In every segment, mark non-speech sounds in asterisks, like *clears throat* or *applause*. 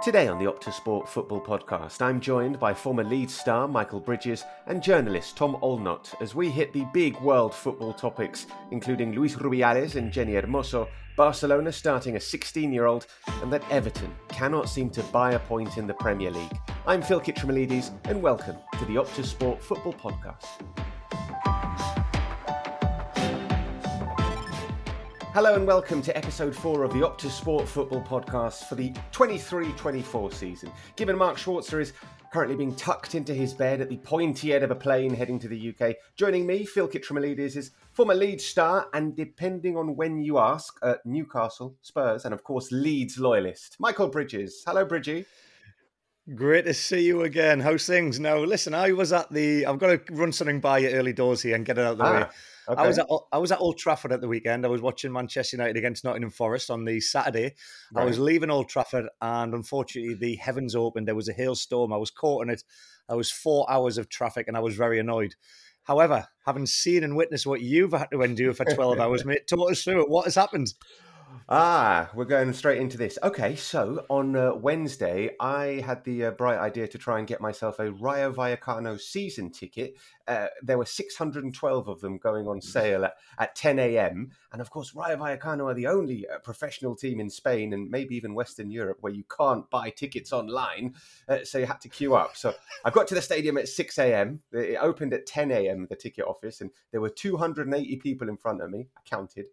Today on the Optus Sport Football Podcast, I'm joined by former Leeds star Michael Bridges and journalist Tom Allnutt as we hit the big world football topics, including Luis Rubiales and Jenni Hermoso, Barcelona starting a 16 year old, and that Everton cannot seem to buy a point in the Premier League. I'm Phil Kitromilides, and welcome to the Optus Sport Football Podcast. Hello and welcome to episode 4 of the Optus Sport Football Podcast for the 23 24 season. Given Mark Schwarzer is currently being tucked into his bed at the pointy end of a plane heading to the UK, joining me, Phil Kitromilides, is former Leeds star and, depending on when you ask, uh, Newcastle, Spurs, and of course Leeds loyalist, Michael Bridges. Hello, Bridgie. Great to see you again. How's things? Now, listen, I was at the. I've got to run something by you early doors here and get it out of the ah. way. Okay. I was at I was at Old Trafford at the weekend. I was watching Manchester United against Nottingham Forest on the Saturday. Right. I was leaving Old Trafford, and unfortunately, the heavens opened. There was a hailstorm. I was caught in it. I was four hours of traffic, and I was very annoyed. However, having seen and witnessed what you've had to endure for twelve *laughs* hours, mate, talk us through it. What has happened? Ah, we're going straight into this. Okay, so on uh, Wednesday, I had the uh, bright idea to try and get myself a Rayo Vallecano season ticket. Uh, there were 612 of them going on sale at, at 10 a.m. And of course, Rayo Vallecano are the only uh, professional team in Spain and maybe even Western Europe where you can't buy tickets online. Uh, so you had to queue up. So I got to the stadium at 6 a.m. It opened at 10 a.m., the ticket office, and there were 280 people in front of me. I counted.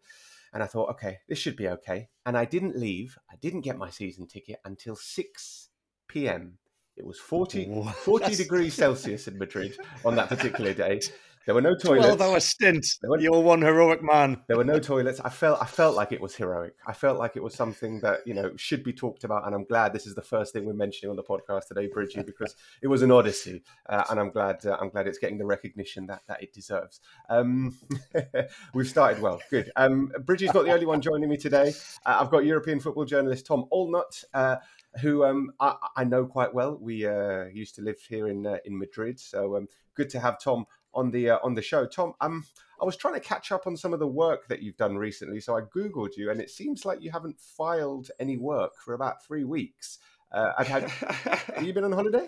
And I thought, okay, this should be okay. And I didn't leave. I didn't get my season ticket until 6 p.m. It was 40, *laughs* 40 degrees Celsius in Madrid on that particular day. *laughs* There were no toilets. Twelve hour stint. Were, You're one heroic man. There were no toilets. I felt I felt like it was heroic. I felt like it was something that you know should be talked about, and I'm glad this is the first thing we're mentioning on the podcast today, Bridgie, *laughs* because it was an odyssey, uh, and I'm glad uh, I'm glad it's getting the recognition that that it deserves. Um, *laughs* we've started well. Good. Um, Bridgie's not the only one joining me today. Uh, I've got European football journalist Tom Allnutt uh, who um, I, I, know quite well. We uh, used to live here in uh, in Madrid, so um, good to have Tom on the uh, on the show. Tom, um, I was trying to catch up on some of the work that you've done recently, so I googled you, and it seems like you haven't filed any work for about three weeks. Uh, I've had. *laughs* have you been on holiday?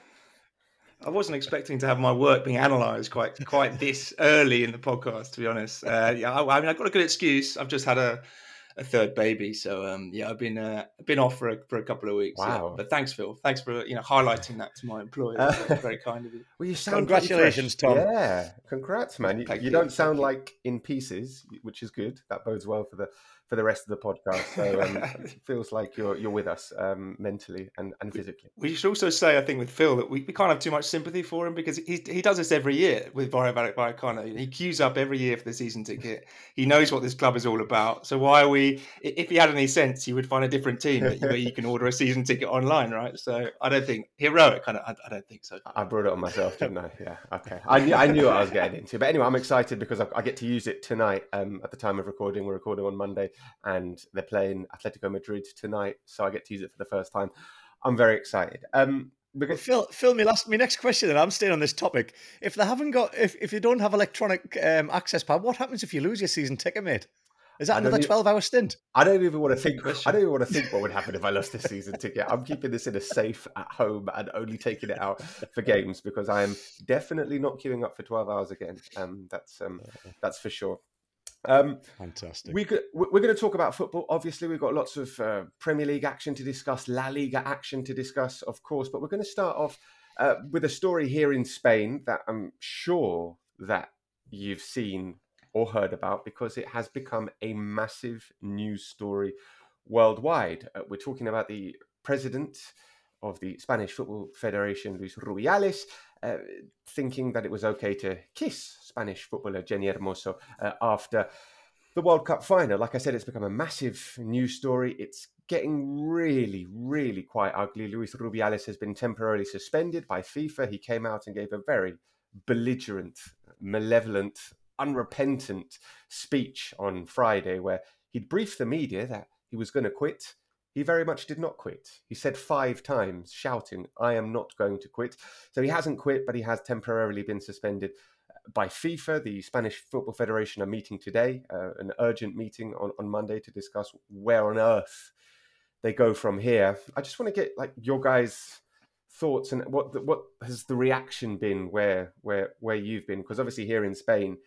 I wasn't expecting to have my work being analysed quite quite this early in the podcast. To be honest, uh, yeah, I, I mean, I've got a good excuse. I've just had a a third baby. So um, yeah, I've been uh, been off for a, for a couple of weeks. Wow! Yeah. But thanks, Phil. Thanks for you know highlighting that to my employer. Uh, very kind of you. *laughs* Well, you sound congratulations, Tom. Yeah, congrats, man. You, you don't sound like in pieces, which is good. That bodes well for the for the rest of the podcast. So um, *laughs* it feels like you're you're with us um, mentally and, and physically. We should also say, I think, with Phil that we, we can't have too much sympathy for him because he he does this every year with Rayo Vallecano. He queues up every year for the season ticket. He knows what this club is all about. So why are we? If he had any sense, he would find a different team where you can order a season ticket online, right? So I don't think heroic. Kind of, I, I don't think so. I brought it on myself, didn't I? Yeah. Okay. I knew I knew what I was getting into, but anyway, I'm excited because I, I get to use it tonight. Um, at the time of recording, we're recording on Monday and they're playing Atletico Madrid tonight, so I get to use it for the first time. I'm very excited. Um, because Phil, Phil, me last, me next question, and I'm staying on this topic. If they haven't got, if, if you don't have electronic um, access pad, what happens if you lose your season ticket, mate? Is that another twelve-hour stint? I don't even want to think. I don't even want to think what would happen if I lost this season ticket. I'm keeping this in a safe at home and only taking it out for games because I am definitely not queuing up for twelve hours again. Um, that's um, that's for sure. Um, Fantastic. We could, we're going to talk about football. Obviously, we've got lots of uh, Premier League action to discuss, La Liga action to discuss, of course. But we're going to start off uh, with a story here in Spain that I'm sure that you've seen or heard about because it has become a massive news story worldwide. Uh, we're talking about the president of the Spanish Football Federation, Luis Rubiales, uh, thinking that it was okay to kiss Spanish footballer Jenni Hermoso uh, after the World Cup final. Like I said, it's become a massive news story. It's getting really, really quite ugly. Luis Rubiales has been temporarily suspended by FIFA. He came out and gave a very belligerent, malevolent, unrepentant speech on Friday where he'd briefed the media that he was going to quit. He very much did not quit. He said five times, shouting, I am not going to quit. So he hasn't quit, but he has temporarily been suspended by FIFA. The Spanish Football Federation are meeting today, uh, an urgent meeting on, on Monday to discuss where on earth they go from here. I just want to get like your guys' thoughts and what what has the reaction been where where where you've been because obviously here in Spain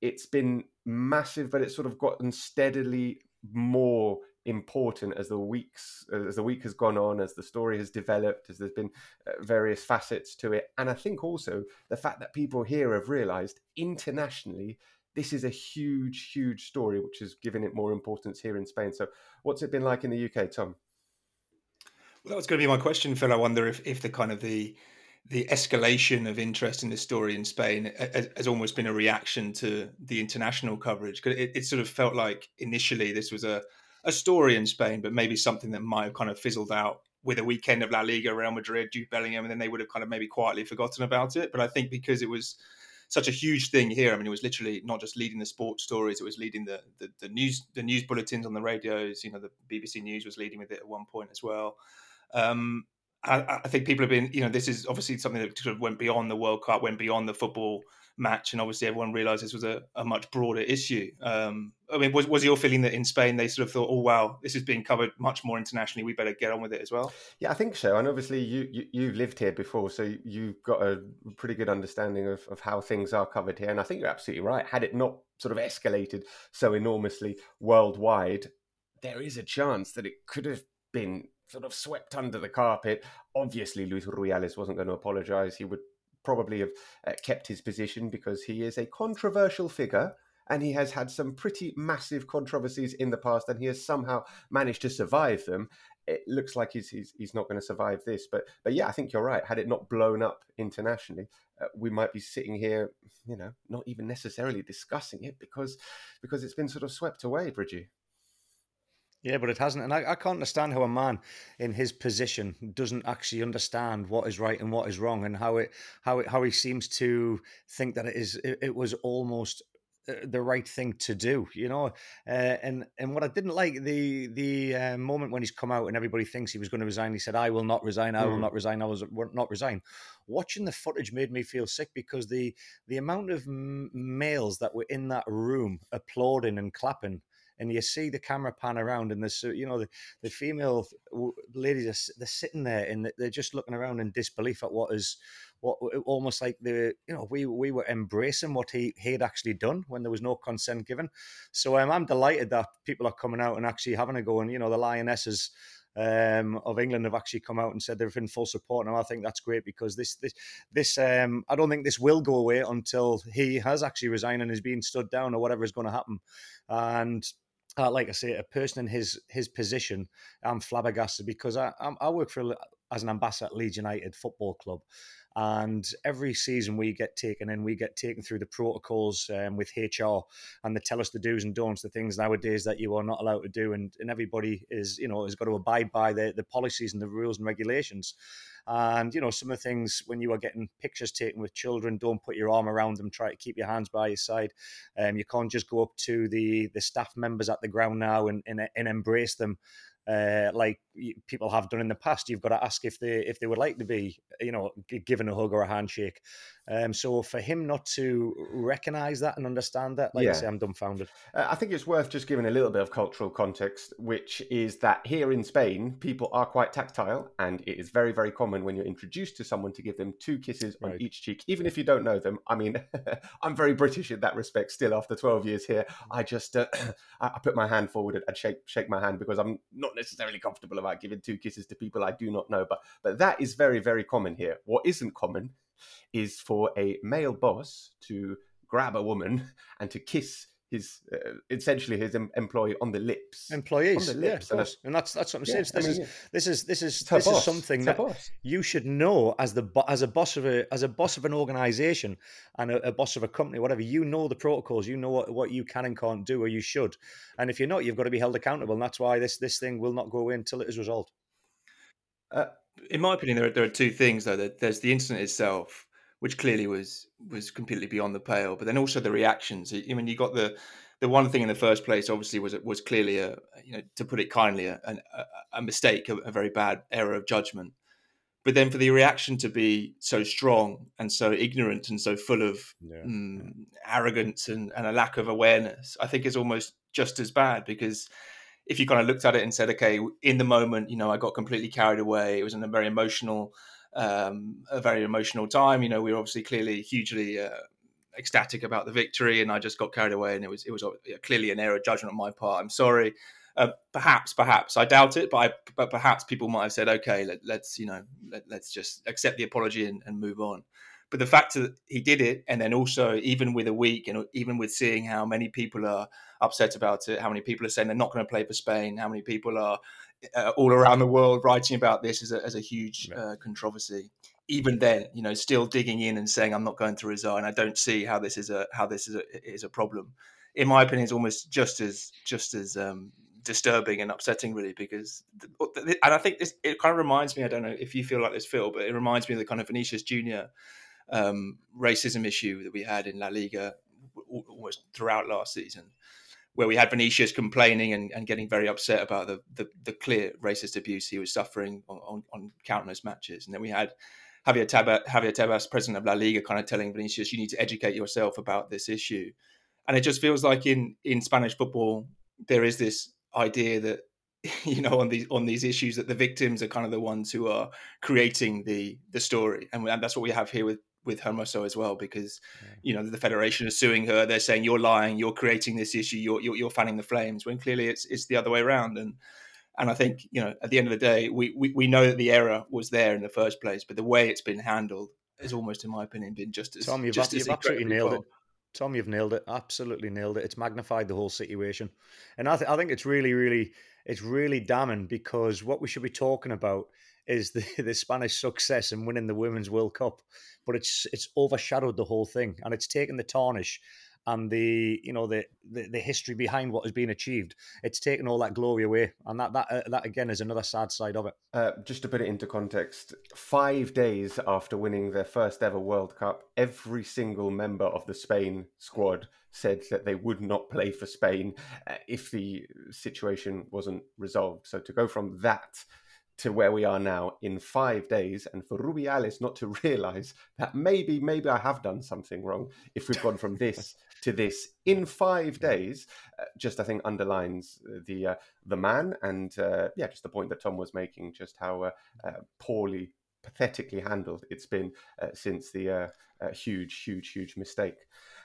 it's been massive but it's sort of gotten steadily more important as the weeks as the week has gone on as the story has developed as there's been uh, various facets to it. And i think also the fact that people here have realized internationally this is a huge huge story which has given it more importance here in spain. So what's it been like in the uk tom? Well that was going to be my question phil. I wonder if if the kind of the the escalation of interest in this story in Spain has, almost been a reaction to the international coverage. Because it, it, sort of felt like initially this was a a story in Spain, but maybe something that might have kind of fizzled out with a weekend of La Liga, Real Madrid, Jude Bellingham, and then they would have kind of maybe quietly forgotten about it. But I think because it was such a huge thing here, I mean, it was literally not just leading the sports stories; it was leading the, the, the news the news bulletins on the radios. You know, the BBC News was leading with it at one point as well. Um, I, I, think people have been, you know, this is obviously something that sort of went beyond the World Cup, went beyond the football match, and obviously everyone realised this was a, a much broader issue. Um, I mean, was was your feeling that in Spain they sort of thought, oh wow, this is being covered much more internationally, we better get on with it as well? Yeah, I think so. And obviously, you, you have lived here before, so you've got a pretty good understanding of, of how things are covered here. And I think you're absolutely right. Had it not sort of escalated so enormously worldwide, there is a chance that it could have been sort of swept under the carpet. Obviously, Luis Rubiales wasn't going to apologise. He would probably have uh, kept his position because he is a controversial figure and he has had some pretty massive controversies in the past and he has somehow managed to survive them it looks like he's he's, he's not going to survive this but but yeah i think you're right had it not blown up internationally uh, we might be sitting here you know not even necessarily discussing it because because it's been sort of swept away bridgie yeah, but it hasn't, and I, I, can't understand how a man in his position doesn't actually understand what is right and what is wrong, and how it how it how he seems to think that it is it, it was almost uh, the right thing to do, you know. Uh, and and what I didn't like the the uh, moment when he's come out and everybody thinks he was going to resign. He said, "I will not resign. I will mm. not resign. I will not resign." Watching the footage made me feel sick because the the amount of males that were in that room applauding and clapping and you see the camera pan around, and there's you know the, the female ladies are they're sitting there and they're just looking around in disbelief at what is what almost like the you know we we were embracing what he he had actually done when there was no consent given. So um, I'm delighted that people are coming out and actually having a go, and you know the lionesses. Um, of England have actually come out and said they're in full support, and I think that's great because this this this um, I don't think this will go away until he has actually resigned and is being stood down or whatever is going to happen. And uh, like I say, a person in his his position, I'm flabbergasted because I I'm, i work for as an ambassador at Leeds United Football Club, and every season we get taken in, we get taken through the protocols um, with HR, and they tell us the do's and don'ts, the things nowadays that you are not allowed to do, and, and everybody is you know has got to abide by the the policies and the rules and regulations. And you know, some of the things when you are getting pictures taken with children, don't put your arm around them. Try to keep your hands by your side. Um, you can't just go up to the the staff members at the ground now and and, and embrace them uh, like people have done in the past. You've got to ask if they if they would like to be, you know, given a hug or a handshake. Um, so for him not to recognise that and understand that, like yeah. I say, I'm dumbfounded. Uh, I think it's worth just giving a little bit of cultural context, which is that here in Spain, people are quite tactile, and it is very very common when you're introduced to someone to give them two kisses on right. each cheek, even if you don't know them. I mean, *laughs* I'm very British in that respect. Still, after 12 years here, I just uh, *clears throat* I put my hand forward and shake shake my hand because I'm not necessarily comfortable about giving two kisses to people I do not know. But but that is very very common here. What isn't common is for a male boss to grab a woman *laughs* and to kiss his uh, essentially his em- employee on the lips. Employees, on the lips. yeah, and, and that's that's what I'm saying. Yeah, this, I mean, is, this is this is this is something that you should know as the as a boss of a as a boss of an organization and a, a, boss of a company, whatever. You know the protocols. You know what, what you can and can't do, or you should. And if you're not, you've got to be held accountable. And that's why this this thing will not go away until it is resolved. Uh, in my opinion, there are, there are two things though. There's the incident itself, which clearly was was completely beyond the pale. But then also the reactions. I mean, you got the the one thing in the first place, obviously, was was clearly a you know to put it kindly, a, a, a mistake, a, a, very bad error of judgment. But then for the reaction to be so strong and so ignorant and so full of yeah. mm, arrogance and, and a lack of awareness, I think is almost just as bad because if you kind of looked at it and said, okay, in the moment, you know, I got completely carried away. It was in a very emotional um, a very emotional time. You know, we were obviously clearly hugely uh, ecstatic about the victory, and I just got carried away, and it was it was clearly an error of judgment on my part. I'm sorry. Uh, perhaps, perhaps I doubt it, but I, but perhaps people might have said, okay, let, us you know let, us just accept the apology and, and move on. But the fact that he did it, and then also even with a week, and even with seeing how many people are upset about it, how many people are saying they're not going to play for Spain, how many people are uh, all around the world writing about this as a, as a huge uh, controversy. Even then, you know, still digging in and saying I'm not going to resign. I don't see how this is a how this is a is a problem. In my opinion, it's almost just as just as um, disturbing and upsetting, really, because and I think this it kind of reminds me. I don't know if you feel like this, Phil, but it reminds me of the kind of Vinicius Junior um, racism issue that we had in La Liga almost throughout last season where we had Vinicius complaining and, and getting very upset about the, the, the clear racist abuse he was suffering on, on, on, countless matches. And then we had Javier, Tebas, Javier Tebas, president of La Liga, kind of telling Vinicius, you need to educate yourself about this issue. And it just feels like in, in Spanish football, there is this idea that *laughs* you know on these on these issues that the victims are kind of the ones who are creating the the story and, and that's what we have here with with Hermoso as well because you know the federation is suing her. They're saying you're lying, you're creating this issue, you're, you're, you're fanning the flames. When clearly it's it's the other way around. And and I think you know at the end of the day, we, we we know that the error was there in the first place, but the way it's been handled has almost, in my opinion, been just as Tom, you've, just you've absolutely nailed it. Tom, you've nailed it. Absolutely nailed it. It's magnified the whole situation, and I, th- I think it's really, really, it's really damning because what we should be talking about is the, *laughs* the Spanish success in winning the Women's World Cup, but it's it's overshadowed the whole thing, and it's taken the tarnish and the you know the, the, the history behind what has been achieved. It's taken all that glory away, and that that uh, that again is another sad side of it. Uh, just to put it into context, five days after winning their first ever World Cup, every single member of the Spain squad said that they would not play for Spain uh, if the situation wasn't resolved. So to go from that to where we are now in five days, and for Rubiales not to *laughs* realize that maybe, maybe I have done something wrong if we've gone from this *laughs* to this in five days, uh, just I think underlines the uh, the man and uh, yeah, just the point that Tom was making, just how uh, uh, poorly, pathetically handled it's been uh, since the huge, huge, huge mistake.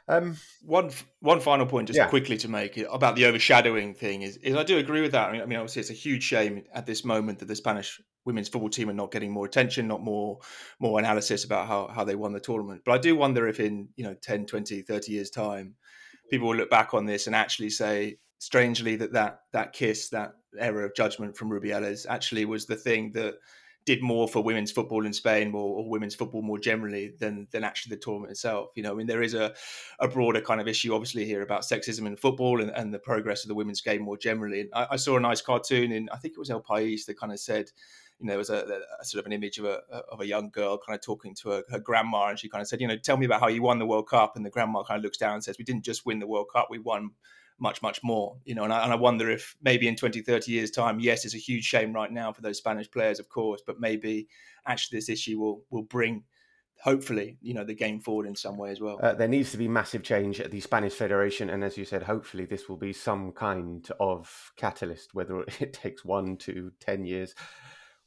Um, one one final point, just yeah. quickly to make about the overshadowing thing is, is I do agree with that. I mean, I mean, obviously, it's a huge shame at this moment that the Spanish women's football team are not getting more attention, not more more analysis about how, how they won the tournament. But I do wonder if in you know 10, 20, 30 years time, people will look back on this and actually say, strangely, that that that kiss, that error of judgment from Rubiales, actually was the thing that did more for women's football in Spain or, or, women's football more generally than than actually the tournament itself. You know, I mean, there is a, a broader kind of issue, obviously, here about sexism in football and, and the progress of the women's game more generally. And I, I, saw a nice cartoon in, I think it was El País, that kind of said, you know, there was a, a, sort of an image of a of a young girl kind of talking to her, her grandma, and she kind of said, you know, tell me about how you won the World Cup. And the grandma kind of looks down and says, we didn't just win the World Cup, we won much, much more. You know, and I, and I wonder if maybe in 20, 30 years' time, yes, it's a huge shame right now for those Spanish players, of course, but maybe actually this issue will will bring hopefully, you know, the game forward in some way as well. Uh, there needs to be massive change at the Spanish Federation, and as you said, hopefully this will be some kind of catalyst. Whether *laughs* it takes one, to ten years,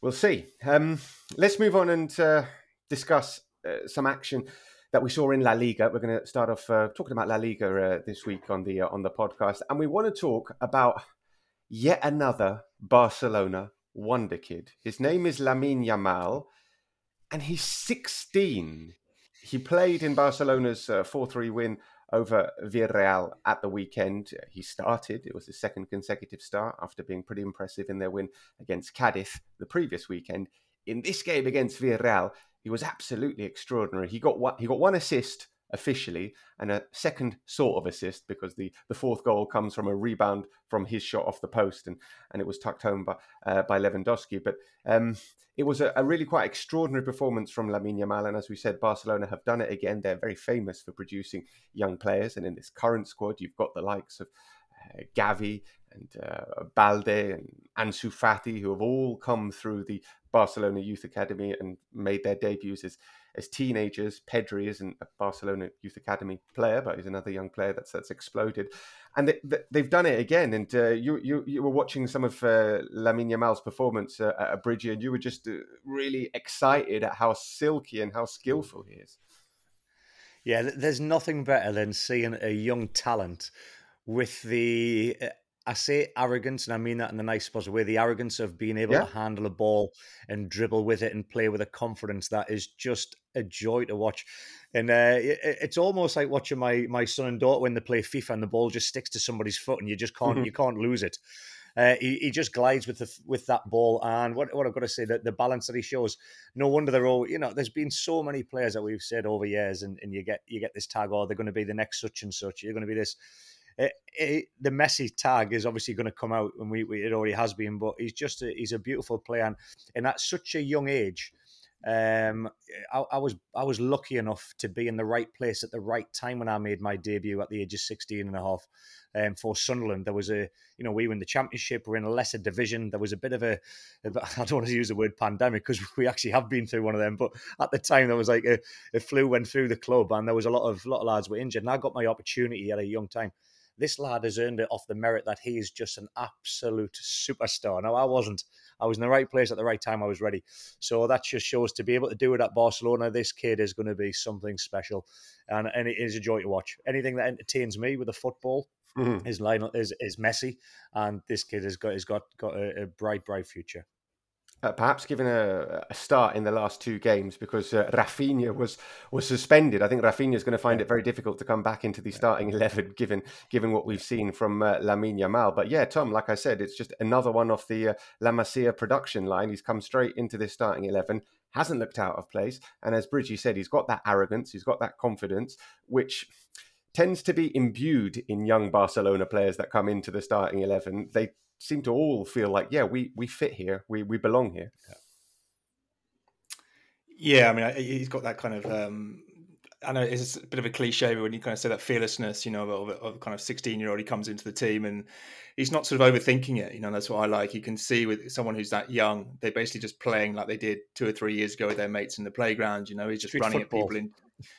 we'll see. Um, let's move on and uh, discuss uh, some action that we saw in La Liga. We're going to start off uh, talking about La Liga uh, this week on the uh, on the podcast, and we want to talk about yet another Barcelona wonder kid. His name is Lamine Yamal, and he's 16. He played in Barcelona's uh, 4 3 win over Villarreal at the weekend. He started, it was his second consecutive start after being pretty impressive in their win against Cadiz the previous weekend. In this game against Villarreal, he was absolutely extraordinary. He got one, he got one assist officially and a second sort of assist because the, the fourth goal comes from a rebound from his shot off the post and, and it was tucked home by, uh, by Lewandowski. But um, it was a, a, really quite extraordinary performance from Lamine Yamal. And as we said, Barcelona have done it again. They're very famous for producing young players. And in this current squad, you've got the likes of uh, Gavi and uh, Balde and Ansu Fati, who have all come through the Barcelona Youth Academy and made their debuts as as teenagers. Pedri isn't a Barcelona Youth Academy player, but he's another young player that's that's exploded, and they, have done it again. And uh, you you you were watching some of uh, Lamine Yamal's performance uh, at Bridgie, and you were just uh, really excited at how silky and how skillful he is. Yeah, there's nothing better than seeing a young talent with the uh, I say arrogance, and I mean that in the nice positive way. The arrogance of being able yeah. to handle a ball and dribble with it and play with a confidence that is just a joy to watch. And uh, it, it's almost like watching my my son and daughter when they play FIFA and the ball just sticks to somebody's foot and you just can't mm-hmm. you can't lose it. Uh, he, he, just glides with the, with that ball, and what, what I've got to say that the balance that he shows. No wonder they're all you know. There's been so many players that we've said over years, and, and you get you get this tag, oh, they're going to be the next such and such. You're going to be this it, it, the Messi tag is obviously going to come out, and we, we, it already has been. But he's just a, he's a beautiful player, and, and at such a young age, um, I, I, was I was lucky enough to be in the right place at the right time when I made my debut at the age of 16 and a half um, for Sunderland. There was a, you know, we were in the championship, we're in a lesser division. There was a bit of a, a *laughs* I don't want to use the word pandemic because *laughs* we actually have been through one of them, but at the time there was like a, a flu went through the club and there was a lot of, lot of lads were injured and I got my opportunity at a young time this lad has earned it off the merit that he is just an absolute superstar. Now, I wasn't. I was in the right place at the right time. I was ready. So that just shows to be able to do it at Barcelona. This kid is going to be something special, and, and it is a joy to watch. Anything that entertains me with the football mm-hmm. is Lionel is is Messi, and this kid has got has got got a, a bright bright future uh, perhaps given a, a, start in the last two games because uh, Raphinha was was suspended. I think Raphinha is going to find it very difficult to come back into the starting eleven, given given what we've seen from uh, Lamine Yamal. But yeah, Tom, like I said, it's just another one off the uh, La Masia production line. He's come straight into this starting eleven, hasn't looked out of place, and as Bridgie said, he's got that arrogance, he's got that confidence, which tends to be imbued in young Barcelona players that come into the starting eleven. They seem to all feel like, yeah, we we fit here, we we belong here. Yeah, I mean, he's got that kind of. Um, I know it's a bit of a cliche but when you kind of say that fearlessness, you know, of, of kind of sixteen-year-old. He comes into the team and he's not sort of overthinking it. You know, that's what I like. You can see with someone who's that young, they're basically just playing like they did two or three years ago with their mates in the playground. You know, he's just Street running football. at people in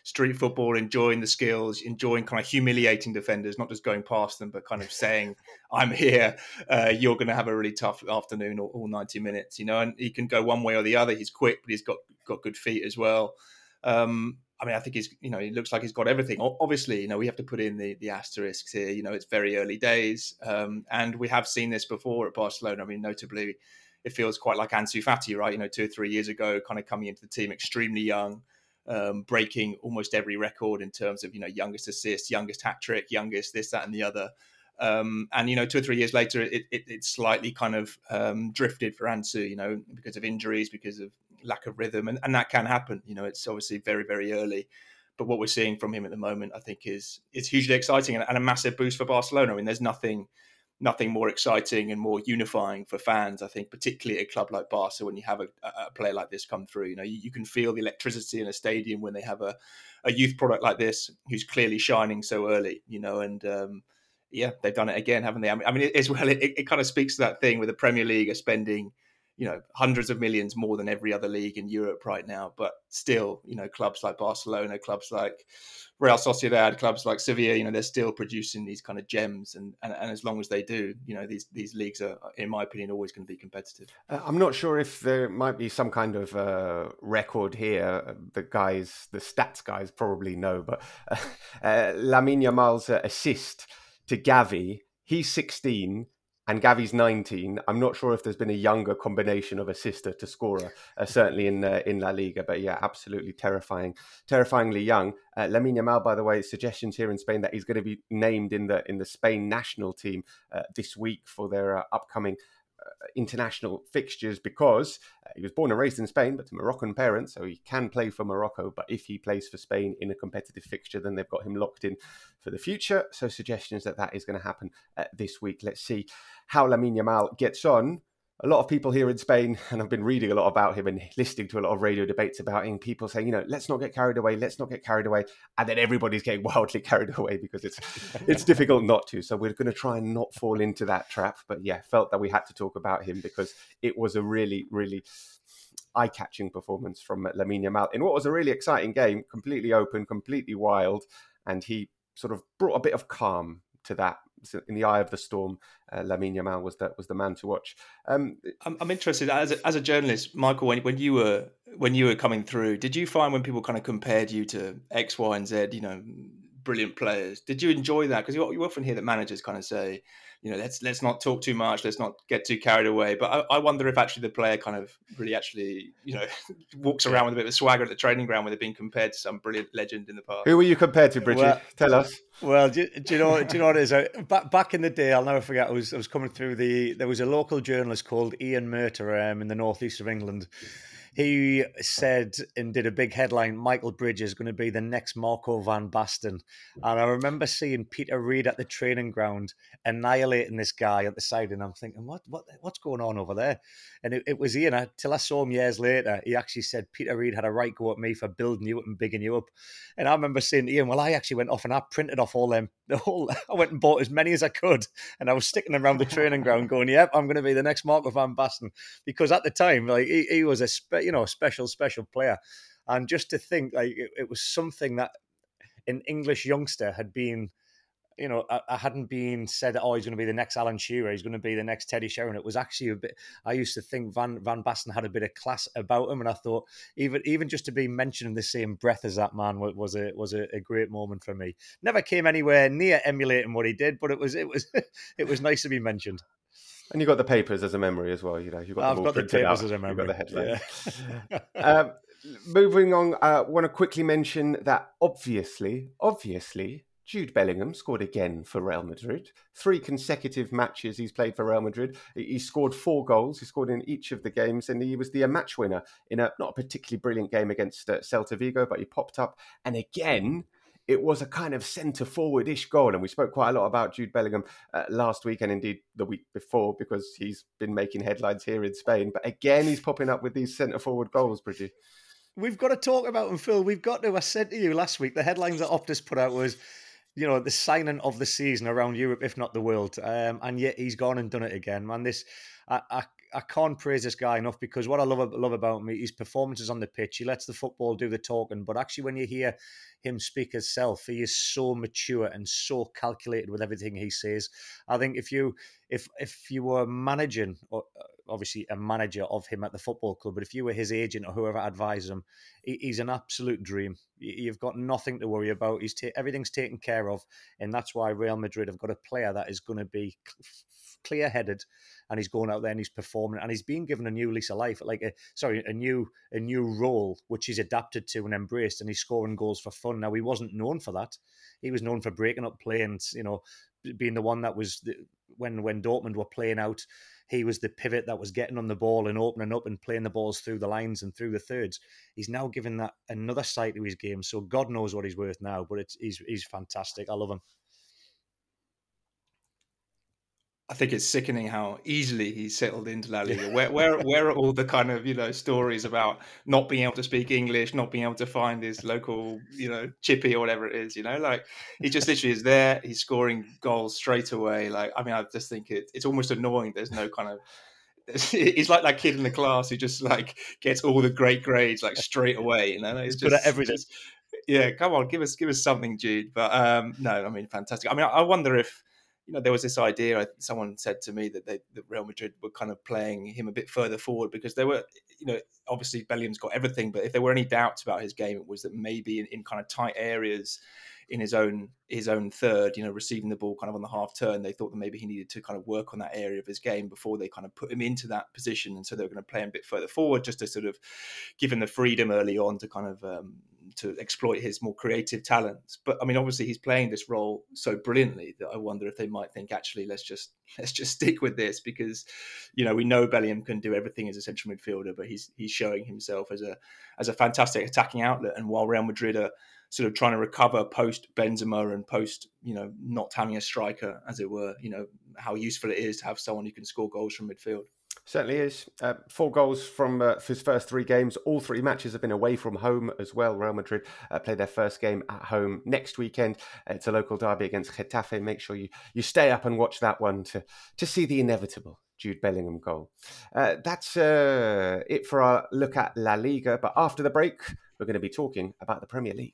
street football, enjoying the skills, enjoying kind of humiliating defenders, not just going past them, but kind of saying, *laughs* "I'm here. Uh, you're going to have a really tough afternoon, all, all 90 minutes." You know, and he can go one way or the other. He's quick, but he's got got good feet as well. Um, I mean, I think he's, you know, he looks like he's got everything. Obviously, you know, we have to put in the the asterisks here. You know, it's very early days, um, and we have seen this before at Barcelona. I mean, notably, it feels quite like Ansu Fati, right? You know, two or three years ago, kind of coming into the team extremely young um, breaking almost every record in terms of you know youngest assist, youngest hat trick, youngest this, that, and the other. Um, and you know, two or three years later, it, it, it slightly kind of um, drifted for Ansu, you know, because of injuries, because of lack of rhythm, and, and that can happen. You know, it's obviously very, very early. But what we're seeing from him at the moment, I think, is is hugely exciting and, and a massive boost for Barcelona. I mean, there's nothing nothing more exciting and more unifying for fans. I think, particularly at a club like Barca, when you have a, a player like this come through, you know, you, you, can feel the electricity in a stadium when they have a, a youth product like this who's clearly shining so early, you know, and um, yeah, they've done it again, haven't they? I mean, as well, it, it kind of speaks to that thing with the Premier League are spending you know hundreds of millions more than every other league in Europe right now. But still, you know, clubs like Barcelona, clubs like Real Sociedad, clubs like Sevilla, you know, they're still producing these kind of gems, and, and, and as long as they do, you know, these these leagues are, in my opinion, always going to be competitive. Uh, I'm not sure if there might be some kind of uh, record here. The guys, the stats guys, probably know, but uh, *laughs* uh, Lamine Yamal's assist to Gavi, he's 16 and Gavi's 19. I'm not sure if there's been a younger combination of assister to scorer, uh, certainly in uh, in La Liga. But yeah, absolutely terrifying, terrifyingly young. Uh, Lamine Yamal, by the way, suggestions here in Spain that he's going to be named in the in the Spain national team uh, this week for their uh, upcoming international fixtures because uh, he was born and raised in Spain, but to Moroccan parents, so he can play for Morocco. But if he plays for Spain in a competitive fixture, then they've got him locked in for the future. So suggestions that that is going to happen uh, this week. Let's see how Lamine Yamal gets on a lot of people here in Spain, and I've been reading a lot about him and listening to a lot of radio debates about him. People saying, you know, let's not get carried away, let's not get carried away, and then everybody's getting *laughs* wildly carried away because it's *laughs* it's difficult not to. So we're going to try and not fall into that trap. But yeah, felt that we had to talk about him because it was a really, really eye-catching performance from Lamine Yamal in what was a really exciting game, completely open, completely wild, and he sort of brought a bit of calm to that in the eye of the storm. Uh, Lamine Yamal was that was the man to watch. Um, I'm, I'm, interested as a, as a journalist, Michael. When, when you were when you were coming through, did you find when people kind of compared you to X, Y, and Z, you know, brilliant players? Did you enjoy that? Because you, you often hear that managers kind of say, you know, let's let's not talk too much, let's not get too carried away. But I, I wonder if actually the player kind of really actually, you know, *laughs* walks around with a bit of a swagger at the training ground when they're being compared to some brilliant legend in the past. Who were you compared to, Bridgie? Well, Tell us. Well, do, do, you know? Do you know what it is? Back back in the day, I'll never forget. I was I was coming through the. There was a local journalist called Ian Murter um, in the northeast of England he said and did a big headline Michael Bridge is going to be the next Marco van Basten. And I remember seeing Peter Reid at the training ground annihilating this guy at the side. And I'm thinking, what, what what's going on over there? And it, it was Ian. Till I saw him years later, he actually said Peter Reid had a right go at me for building you up and bigging you up. And I remember saying Ian, well, I actually went off and I printed off all them, the whole, *laughs* I went and bought as many as I could. And I was sticking them around the training ground going, yep, I'm going to be the next Marco van Basten. Because at the time, like he, he was a, spe- you know, special, special player. And just to think, like it, it was something that an English youngster had been, you know, I, I, hadn't been said, oh, he's going to be the next Alan Shearer, he's going to be the next Teddy Sheringham. It was actually a bit. I used to think Van Van Basten had a bit of class about him, and I thought even even just to be mentioned in the same breath as that man was a was a, a great moment for me. Never came anywhere near emulating what he did, but it was it was *laughs* it was nice to be mentioned. And you got the papers as a memory as well. You know, you got. I've got the papers out. as a memory. You got the headlines. Yeah. *laughs* um, moving on, I uh, want to quickly mention that obviously, obviously, Jude Bellingham scored again for Real Madrid. Three consecutive matches he's played for Real Madrid. He scored four goals. He scored in each of the games, and he was the match winner in a not a particularly brilliant game against uh, Celta Vigo, but he popped up and again it was a kind of centre forward ish goal. And we spoke quite a lot about Jude Bellingham uh, last week and indeed the week before because he's been making headlines here in Spain. But again, he's popping up with these centre forward goals, Bridgie. We've got to talk about him, Phil. We've got to. I said to you last week, the headlines that Optus put out was, you know, the signing of the season around Europe, if not the world. Um, and yet he's gone and done it again, man. This, I, I I can't praise this guy enough because what I love love about him, his performances on the pitch. He lets the football do the talking, but actually, when you hear him speak himself, he is so mature and so calculated with everything he says. I think if you if if you were managing, or obviously a manager of him at the football club, but if you were his agent or whoever advises him, he's an absolute dream. You've got nothing to worry about. He's ta- everything's taken care of, and that's why Real Madrid have got a player that is going to be clear headed and he's going out there and he's performing and he's being given a new lease of life, like a sorry, a new a new role which he's adapted to and embraced, and he's scoring goals for fun. Now he wasn't known for that; he was known for breaking up play and you know being the one that was the, when when Dortmund were playing out. He was the pivot that was getting on the ball and opening up and playing the balls through the lines and through the thirds. He's now given that another side to his game. So God knows what he's worth now, but it's he's he's fantastic. I love him. I think it's sickening how easily he settled into La Liga. Where, where, where are all the kind of you know stories about not being able to speak English, not being able to find his local you know chippy or whatever it is? You know, like he just literally is there. He's scoring goals straight away. Like I mean, I just think it, it's almost annoying. There's no kind of *laughs* he's like that kid in the class who just like gets all the great grades like straight away. You know, he's just, good at everything. yeah, come on, give us give us something, Jude. But um, no, I mean, fantastic. I mean, I wonder if you know, there was this idea. Someone said to me that they, that Real Madrid were kind of playing him a bit further forward because there were, you know, obviously Bellingham's got everything, but if there were any doubts about his game, it was that maybe in, in kind of tight areas in his own his own third, you know, receiving the ball kind of on the half turn, they thought that maybe he needed to kind of work on that area of his game before they kind of put him into that position, and so they were going to play him a bit further forward just to sort of give him the freedom early on to kind of um, to exploit his more creative talents. But I mean, obviously, he's playing this role so brilliantly that I wonder if they might think, actually, let's just *laughs* let's just stick with this because, you know, we know Bellingham can do everything as a central midfielder, but he's he's showing himself as a as a fantastic attacking outlet. And while Real Madrid are sort of trying to recover post Benzema and post, you know, not having a striker, as it were, you know, how useful it is to have someone who can score goals from midfield. Certainly is. Uh, four goals from uh, his first three games. All three matches have been away from home as well. Real Madrid uh, play their first game at home next weekend. It's a local derby against Getafe. Make sure you, you stay up and watch that one to, to see the inevitable Jude Bellingham goal. Uh, that's uh, it for our look at La Liga. But after the break, we're going to be talking about the Premier League.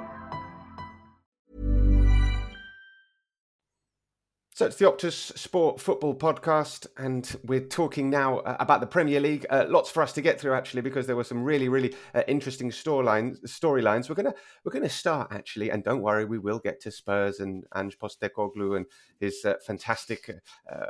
So it's the Optus Sport Football Podcast, and we're talking now uh, about the Premier League. Uh, lots for us to get through, actually, because there were some really, really uh, interesting storylines. Storylines. We're gonna we're gonna start actually, and don't worry, we will get to Spurs and Ange Postecoglou and his uh, fantastic. Uh, uh,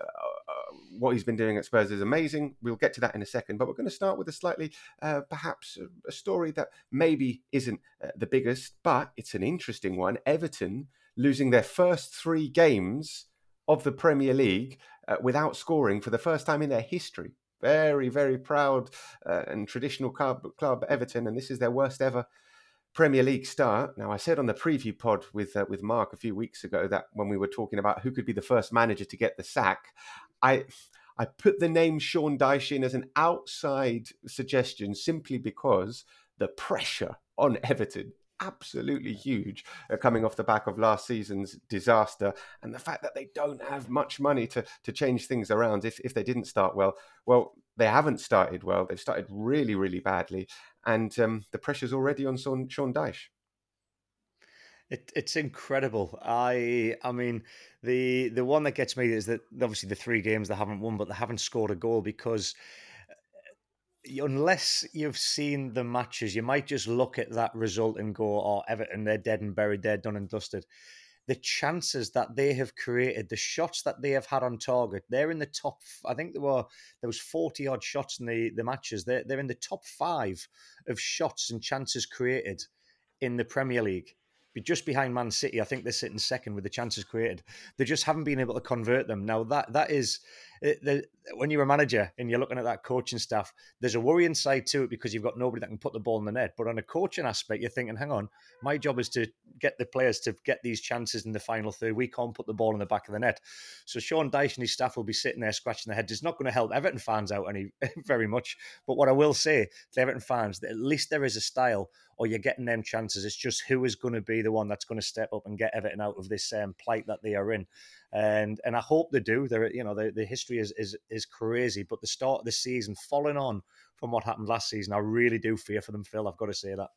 what he's been doing at Spurs is amazing. We'll get to that in a second, but we're going to start with a slightly, perhaps, a story that maybe isn't the biggest, but it's an interesting one. Everton losing their first three games of the Premier League uh, without scoring for the first time in their history. Very, very proud uh, and traditional club, club, Everton, and this is their worst ever Premier League start. Now, I said on the preview pod with uh, with Mark a few weeks ago that when we were talking about who could be the first manager to get the sack, I I put the name Sean Dyche in as an outside suggestion simply because the pressure on Everton absolutely huge uh, coming off the back of last season's disaster. And the fact that they don't have much money to to change things around if, if they didn't start well well they haven't started well. They've started really really badly. And um, the pressure's already on Sean, Sean Dyche. It, it's incredible. I I mean the the one that gets me is that obviously the three games they haven't won, but they haven't scored a goal because unless you've seen the matches, you might just look at that result and go, "Oh, Everton, they're dead and buried, they're done and dusted." The chances that they have created, the shots that they have had on target, they're in the top. I think there were there was forty odd shots in the the matches. They're they're in the top five of shots and chances created in the Premier League just behind Man City. I think they're sitting second with the chances created. They just haven't been able to convert them. Now that that is eh, the, when you're a manager and you're looking at that coaching staff, there's a worrying side to it because you've got nobody that can put the ball in the net. But on a coaching aspect, you're thinking, hang on, my job is to get the players to get these chances in the final third. We can't put the ball in the back of the net. So Sean Dyche and his staff will be sitting there scratching their heads. It's not going to help Everton fans out any *laughs* very much. But what I will say to Everton fans, that at least there is a style or you're getting them chances. It's just who is going to be the one that's going to step up and get Everton out of this um, plight that they are in and and I hope they do. They're you know the, the history is, is is crazy, but the start of the season, following on from what happened last season, I really do fear for them, Phil. I've got to say that.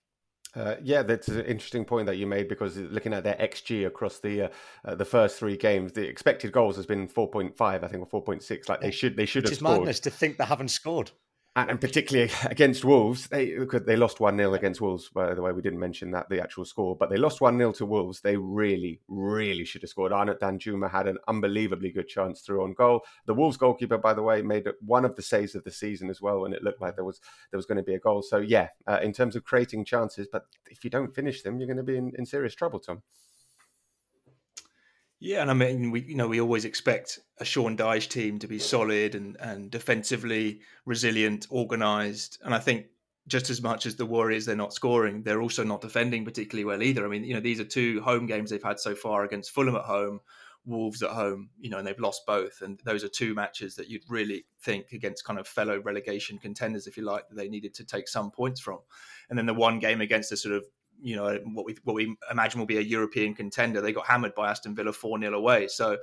Uh, yeah, that's an interesting point that you made because looking at their xG across the uh, uh, the first three games, the expected goals has been four point five, I think, or four point six. Like they should they should Which have is scored. madness to think they haven't scored and particularly *laughs* against Wolves, they they lost one 0 against Wolves. By the way, we didn't mention that the actual score, but they lost one 0 to Wolves. They really, really should have scored. Arnaut Danjuma had an unbelievably good chance through on goal. The Wolves goalkeeper, by the way, made one of the saves of the season as well when it looked like there was there was going to be a goal. So yeah, uh, in terms of creating chances, but if you don't finish them, you're going to be in, in serious trouble, Tom. Yeah, and I mean, we you know we always expect a Sean Dyche team to be solid and and defensively resilient, organised, and I think just as much as the Warriors they're not scoring, they're also not defending particularly well either. I mean, you know, these are two home games they've had so far against Fulham at home, Wolves at home, you know, and they've lost both. And those are two matches that you'd really think against kind of fellow relegation contenders, if you like, that they needed to take some points from. And then the one game against the sort of you know what we what we imagine will be a European contender. They got hammered by Aston Villa four 0 away. So,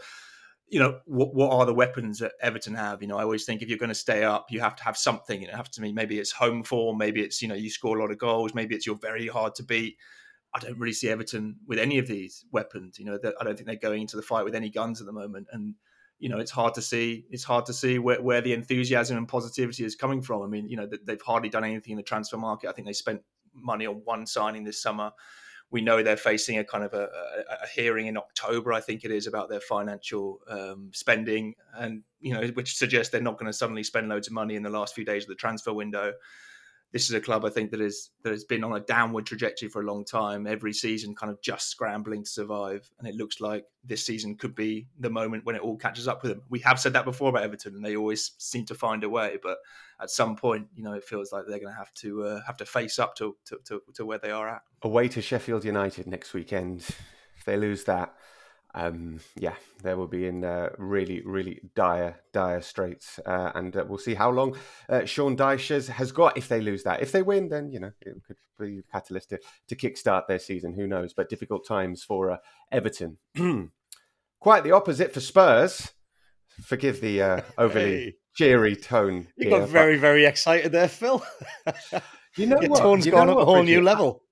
you know, what what are the weapons that Everton have? You know, I always think if you're going to stay up, you have to have something. It have to be maybe it's home form, maybe it's you know you score a lot of goals, maybe it's you're very hard to beat. I don't really see Everton with any of these weapons. You know, I don't think they're going into the fight with any guns at the moment, and you know it's hard to see it's hard to see where, where the enthusiasm and positivity is coming from. I mean, you know, they've hardly done anything in the transfer market. I think they spent money on one signing this summer. We know they're facing a kind of a, a, a hearing in October, I think it is, about their financial um, spending, and you know, which suggests they're not going to suddenly spend loads of money in the last few days of the transfer window this is a club I think that is that has been on a downward trajectory for a long time. Every season, kind of just scrambling to survive, and it looks like this season could be the moment when it all catches up with them. We have said that before about Everton, and they always seem to find a way. But at some point, you know, it feels like they're going to have to uh, have to face up to, to, to to where they are at. Away to Sheffield United next weekend. If they lose that, um, yeah, they will be in uh, really, really dire, dire straits. Uh, and uh, we'll see how long uh, Sean Dyche has got if they lose that. If they win, then, you know, it could be a catalyst to, to kickstart their season. Who knows? But difficult times for uh, Everton. *clears throat* Quite the opposite for Spurs. Forgive the uh, *laughs* overly hey. cheery tone. You here, got very, but... very excited there, Phil. *laughs* you know Your what? tone's you gone up a whole new level.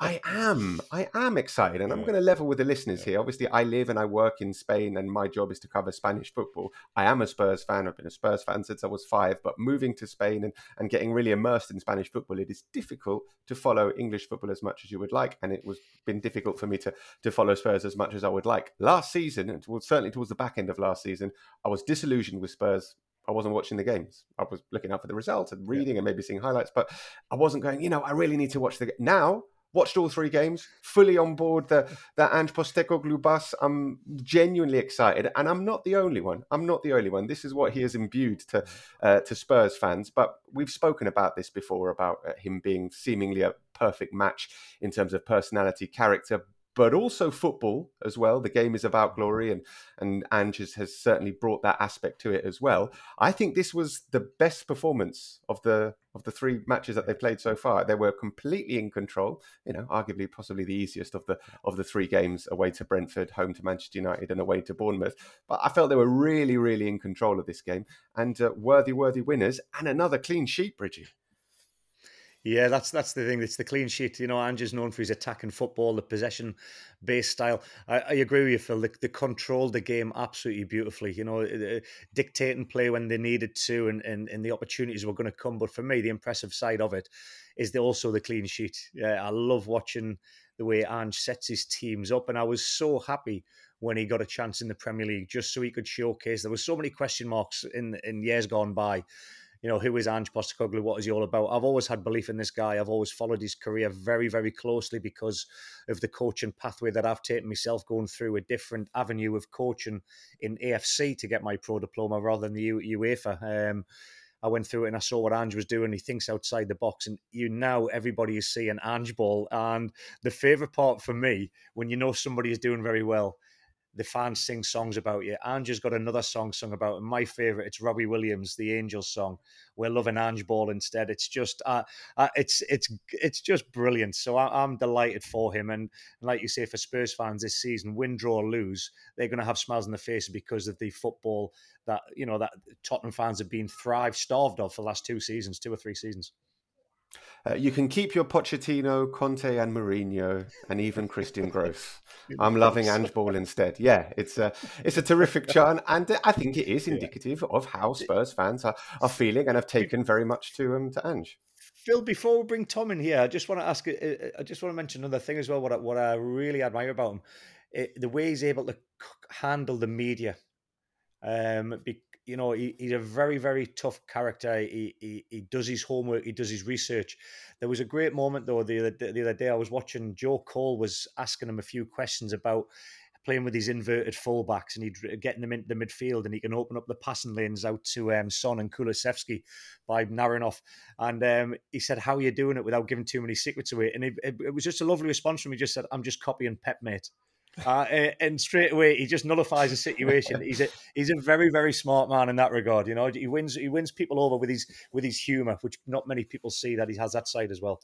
I am. I am excited. And I'm going to level with the listeners here. Obviously, I live and I work in Spain, and my job is to cover Spanish football. I am a Spurs fan. I've been a Spurs fan since I was five. But moving to Spain and, and getting really immersed in Spanish football, it is difficult to follow English football as much as you would like. And it was been difficult for me to, to follow Spurs as much as I would like. Last season, and certainly towards the back end of last season, I was disillusioned with Spurs I wasn't watching the games. I was looking out for the results and reading yeah. and maybe seeing highlights, but I wasn't going, you know, I really need to watch the game. Now watched all three games, fully on board the the Ange Postecoglou bus. I'm genuinely excited, and I'm not the only one. I'm not the only one. This is what he has imbued to uh, to Spurs fans. But we've spoken about this before about uh, him being seemingly a perfect match in terms of personality, character, but also football as well. The game is about glory, and and Ange has, certainly brought that aspect to it as well. I think this was the best performance of the of the three matches that they've played so far. They were completely in control. You know, arguably possibly the easiest of the of the three games away to Brentford, home to Manchester United, and away to Bournemouth. But I felt they were really, really in control of this game and uh, worthy, worthy winners, and another clean sheet, Bridgie. Yeah, that's that's the thing. It's the clean sheet. You know, Ange's known for his attack attacking football, the possession based style. I, I, agree with you, Phil. They, they controlled the game absolutely beautifully. You know, uh, dictating play when they needed to, and, and, and the opportunities were going to come. But for me, the impressive side of it is the, also the clean sheet. Yeah, I love watching the way Ange sets his teams up, and I was so happy when he got a chance in the Premier League, just so he could showcase. There were so many question marks in in years gone by you know, who is Ange Postecoglou? What is he all about? I've always had belief in this guy. I've always followed his career very, very closely because of the coaching pathway that I've taken myself, going through a different avenue of coaching in AFC to get my pro diploma rather than the UEFA. Um, I went through it and I saw what Ange was doing. He thinks outside the box, and you know everybody is seeing Ange ball. And the favorite part for me, when you know somebody is doing very well, the fans sing songs about you. Ange's got another song sung about him. My favorite, it's Robbie Williams, the Angels song. We're loving Ange Ball instead. It's just, uh, uh, it's it's it's just brilliant. So I, am delighted for him. And, like you say, for Spurs fans this season, win, draw, lose, they're going to have smiles on their face because of the football that you know that Tottenham fans have been thrive starved of for the last two seasons, two or three seasons. Uh, you can keep your Pochettino, Conte, and Mourinho, and even Christian Gross. *laughs* I'm loving Ange Ball instead. Yeah, it's a it's a terrific chant, and I think it is *laughs* indicative of how Spurs fans are, are feeling and have taken very much to um to Ange. Phil, before we bring Tom in here, I just want to ask. Uh, uh, I just want to mention another thing as well. What I, what I really admire about him, it, the way he's able to handle the media. Um, be, you know, he, he's a very, very tough character. He, he, he does his homework. He does his research. There was a great moment though the other the other day. I was watching Joe Cole was asking him a few questions about playing with these inverted fullbacks and he'd getting them into the midfield and he can open up the passing lanes out to um, Son and Kulusevski by narrowing off. And um, he said, "How are you doing it without giving too many secrets away?" And it, it, it was just a lovely response from me. He just said, "I'm just copying Pep, mate." Uh, and straight away he just nullifies the situation. He's a he's a very very smart man in that regard. You know, he wins he wins people over with his with his humour, which not many people see that he has that side as well.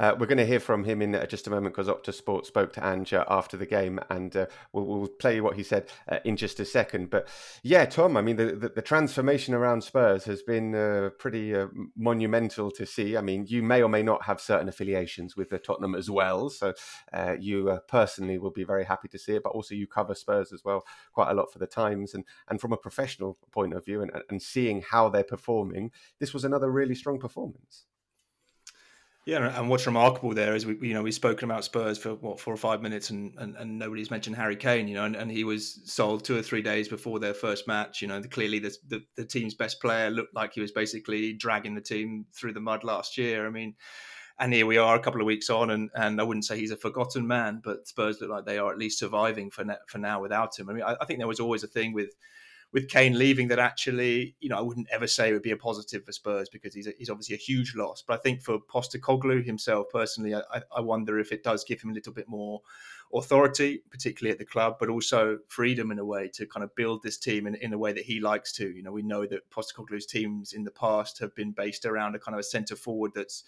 Uh, we're going to hear from him in uh, just a moment because Optus Sport spoke to uh, after the game, and uh, we'll, we'll, play you what he said uh, in just a second. But yeah, Tom, I mean, the, the, the transformation around Spurs has been uh, pretty monumental to see. I mean, you may or may not have certain affiliations with the Tottenham as well, so you personally will be very happy to see it. But also, you cover Spurs as well quite a lot for the Times, and and from a professional point of view, and, and seeing how they're performing, this was another really strong performance. Yeah, and what's remarkable there is we, you know, we've spoken about Spurs for what four or five minutes, and and, and nobody's mentioned Harry Kane. You know, and, and he was sold two or three days before their first match. You know, clearly the, the, the team's best player looked like he was basically dragging the team through the mud last year. I mean, and here we are a couple of weeks on, and, and I wouldn't say he's a forgotten man, but Spurs look like they are at least surviving for for now without him. I mean, I, I think there was always a thing with with Kane leaving that actually, you know, I wouldn't ever say it would be a positive for Spurs because he's a, he's obviously a huge loss. But I think for Postecoglou himself personally, I, I wonder if it does give him a little bit more authority, particularly at the club, but also freedom in a way to kind of build this team in, in a way that he likes to. You know, we know that Postecoglou's teams in the past have been based around a kind of a centre forward that's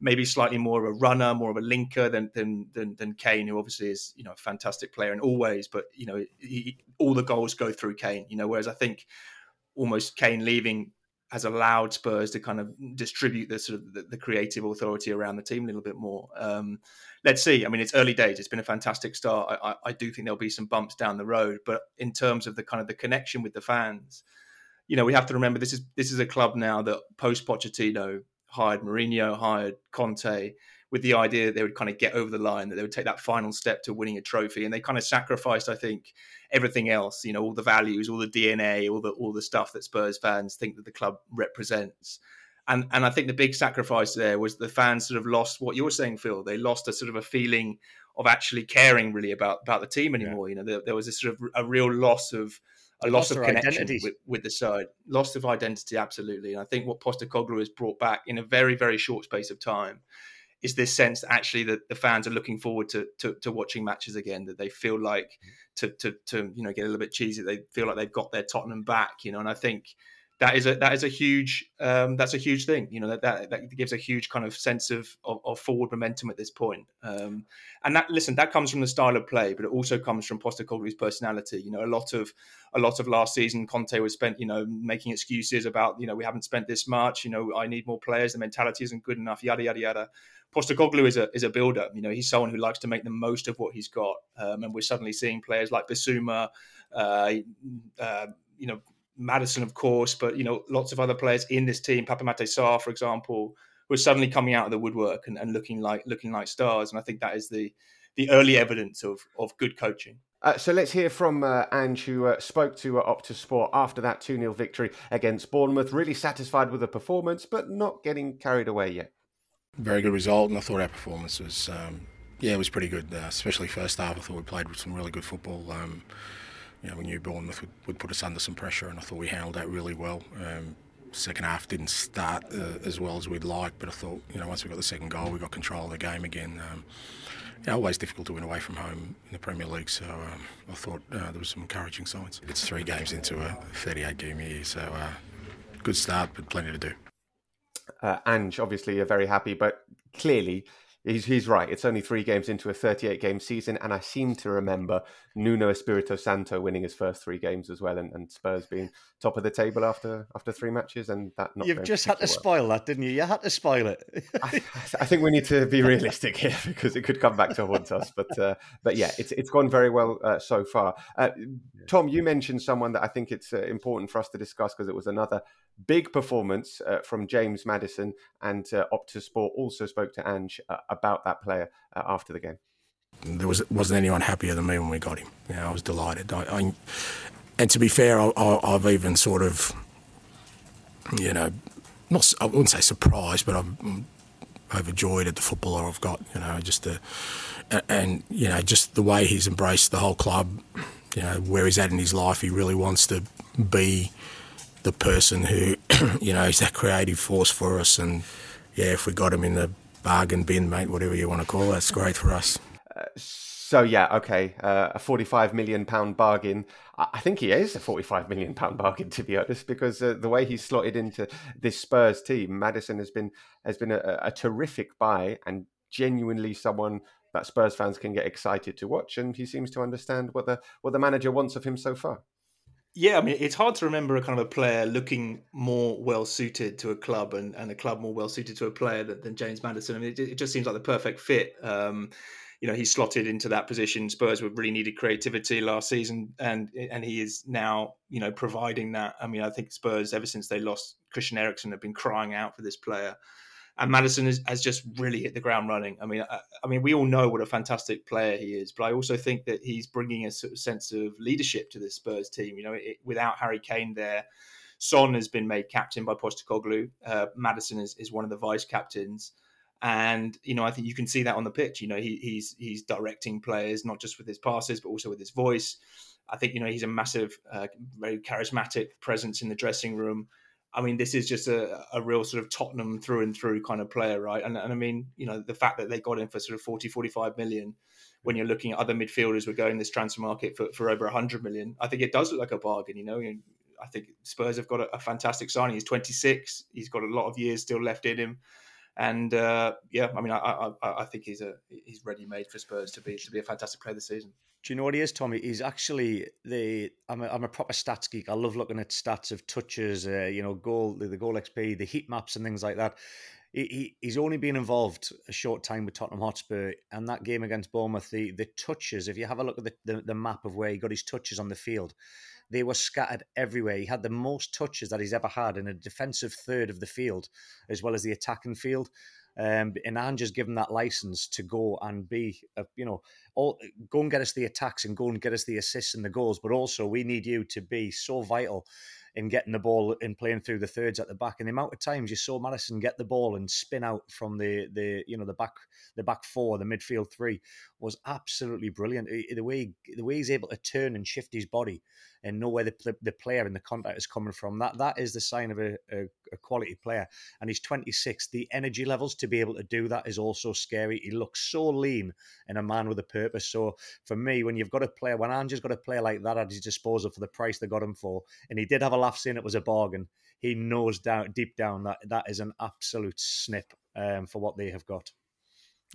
maybe slightly more of a runner, more of a linker than than than, than Kane, who obviously is you know a fantastic player in all ways, but you know he, all the goals go through Kane. You know, whereas I think almost Kane leaving has allowed Spurs to kind of distribute the sort of the, the creative authority around the team a little bit more. Um, let's see. I mean, it's early days. It's been a fantastic start. I, I, I, do think there'll be some bumps down the road, but in terms of the kind of the connection with the fans, you know, we have to remember this is this is a club now that post Pochettino hired Mourinho, hired Conte, with the idea that they would kind of get over the line, that they would take that final step to winning a trophy, and they kind of sacrificed, I think, everything else. You know, all the values, all the DNA, all the all the stuff that Spurs fans think that the club represents. And and I think the big sacrifice there was the fans sort of lost what you were saying, Phil. They lost a sort of a feeling of actually caring really about about the team anymore. Yeah. You know, there, there was a sort of a real loss of a loss of connection with, with, the side, loss of identity, absolutely. And I think what Postecoglou has brought back in a very, very short space of time is this sense that actually that the fans are looking forward to, to, to watching matches again. That they feel like to, to to you know get a little bit cheesy. They feel like they've got their Tottenham back, you know. And I think that is a that is a huge um, that's a huge thing. You know that, that that gives a huge kind of sense of of, of forward momentum at this point. Um, and that listen, that comes from the style of play, but it also comes from Postecoglou's personality. You know, a lot of a lot of last season, Conte was spent you know making excuses about you know we haven't spent this much. You know, I need more players. The mentality isn't good enough. Yada yada yada. Postecoglou is a is a builder. You know, he's someone who likes to make the most of what he's got, um, and we're suddenly seeing players like Bissouma, uh, uh, you know Maddison, of course, but you know, lots of other players in this team, Pape Matar Sarr, for example, who are suddenly coming out of the woodwork and, and, looking like looking like stars. And I think that is the the early evidence of of good coaching. Uh, so let's hear from uh, Ange, who uh, spoke to uh, Optus Sport after that 2 0 victory against Bournemouth. Really satisfied with the performance, but not getting carried away yet. Very good result, and I thought our performance was, um, yeah, it was pretty good, uh, especially first half. I thought we played with some really good football. Um, you know, we knew Bournemouth would, would put us under some pressure, and I thought we handled that really well. Um, second half didn't start uh, as well as we'd like, but I thought, you know, once we got the second goal, we got control of the game again. Um, know, always difficult to win away from home in the Premier League, so um, I thought uh, there was some encouraging signs. It's three games into a 38 game year, so uh, good start, but plenty to do. Uh, Ange, obviously, you're very happy, but clearly he's, he's right. It's only three games into a 38 game season, and I seem to remember Nuno Espirito Santo winning his first three games as well, and, and Spurs being top of the table after after three matches, and that not. You've just had to well. spoil that, didn't you? You had to spoil it. I, I, think we need to be realistic here *laughs* because it could come back to haunt us. But uh, but yeah, it's it's gone very well uh, so far. Uh, Tom, you mentioned someone that I think it's uh, important for us to discuss because it was another big performance uh, from James Maddison, and uh, Optus Sport also spoke to Ange about that player after the game there was wasn't anyone happier than me when we got him. I was delighted. I, I, and to be fair, I, have even sort of, you know, not I wouldn't say surprised, but I'm overjoyed at the footballer I've got. You know, just the and you know just the way he's embraced the whole club. You know where he's at in his life. He really wants to be the person who *clears throat* you know is that creative force for us. And yeah, if we got him in the bargain bin, mate, whatever you want to call it, that's great for us. Uh, so yeah, okay, uh, a forty-five million pound bargain. I think he is a forty-five million pound bargain, to be honest, because uh, the way he's slotted into this Spurs team, Maddison has been has been a, a terrific buy and genuinely someone that Spurs fans can get excited to watch, and he seems to understand what the what the manager wants of him so far. Yeah, I mean, it's hard to remember a kind of a player looking more well suited to a club and, and a club more well suited to a player than, than James Maddison. I mean, it, it, just seems like the perfect fit. Um, you know, he slotted into that position. Spurs were really needed creativity last season, and and he is now, you know, providing that. I mean, I think Spurs, ever since they lost Christian Eriksen, have been crying out for this player and Maddison has, has, just really hit the ground running. I mean, I, I, mean, we all know what a fantastic player he is, but I also think that he's bringing a sort of sense of leadership to this Spurs team. You know, it, without Harry Kane there, Son has been made captain by Postecoglou. Uh, Maddison is, is one of the vice captains. And you know, I think you can see that on the pitch. You know, he, he's he's directing players not just with his passes, but also with his voice. I think you know he's a massive, uh, very charismatic presence in the dressing room. I mean, this is just a, a real sort of Tottenham through and through kind of player, right? And, and I mean, you know, the fact that they got him for sort of 40, 45 million when you're looking at other midfielders were going this transfer market for, for over 100 million, I think it does look like a bargain, you know. I think Spurs have got a, a fantastic signing. He's 26. He's got a lot of years still left in him and uh, yeah, I mean, I, I, I think he's a he's ready made for Spurs to be to be a fantastic player this season. Do you know what he is, Tommy? He's actually the I'm a, I'm a proper stats geek. I love looking at stats of touches, uh, you know, goal the, the goal XP, the heat maps, and things like that. He, he, he's only been involved a short time with Tottenham Hotspur, and that game against Bournemouth, the the touches. If you have a look at the, the, the map of where he got his touches on the field, they were scattered everywhere. He had the most touches that he's ever had in a defensive third of the field, as well as the attacking field. Um, and Ange's given that license to go and be, a, you know, all go and get us the attacks and go and get us the assists and the goals. But also, we need you to be so vital in getting the ball and playing through the thirds at the back. And the amount of times you saw Maddison get the ball and spin out from the the you know the back the back four, the midfield three, was absolutely brilliant. The way the way he's able to turn and shift his body and know where the, the player in the contact is coming from. That that is the sign of a, a, a, quality player. And he's 26. The energy levels to be able to do that is also scary. He looks so lean and a man with a purpose. So for me, when you've got a player, when Ange's got a player like that at his disposal for the price they got him for, and he did have a laugh saying it was a bargain, he knows down deep down that that is an absolute snip um, for what they have got.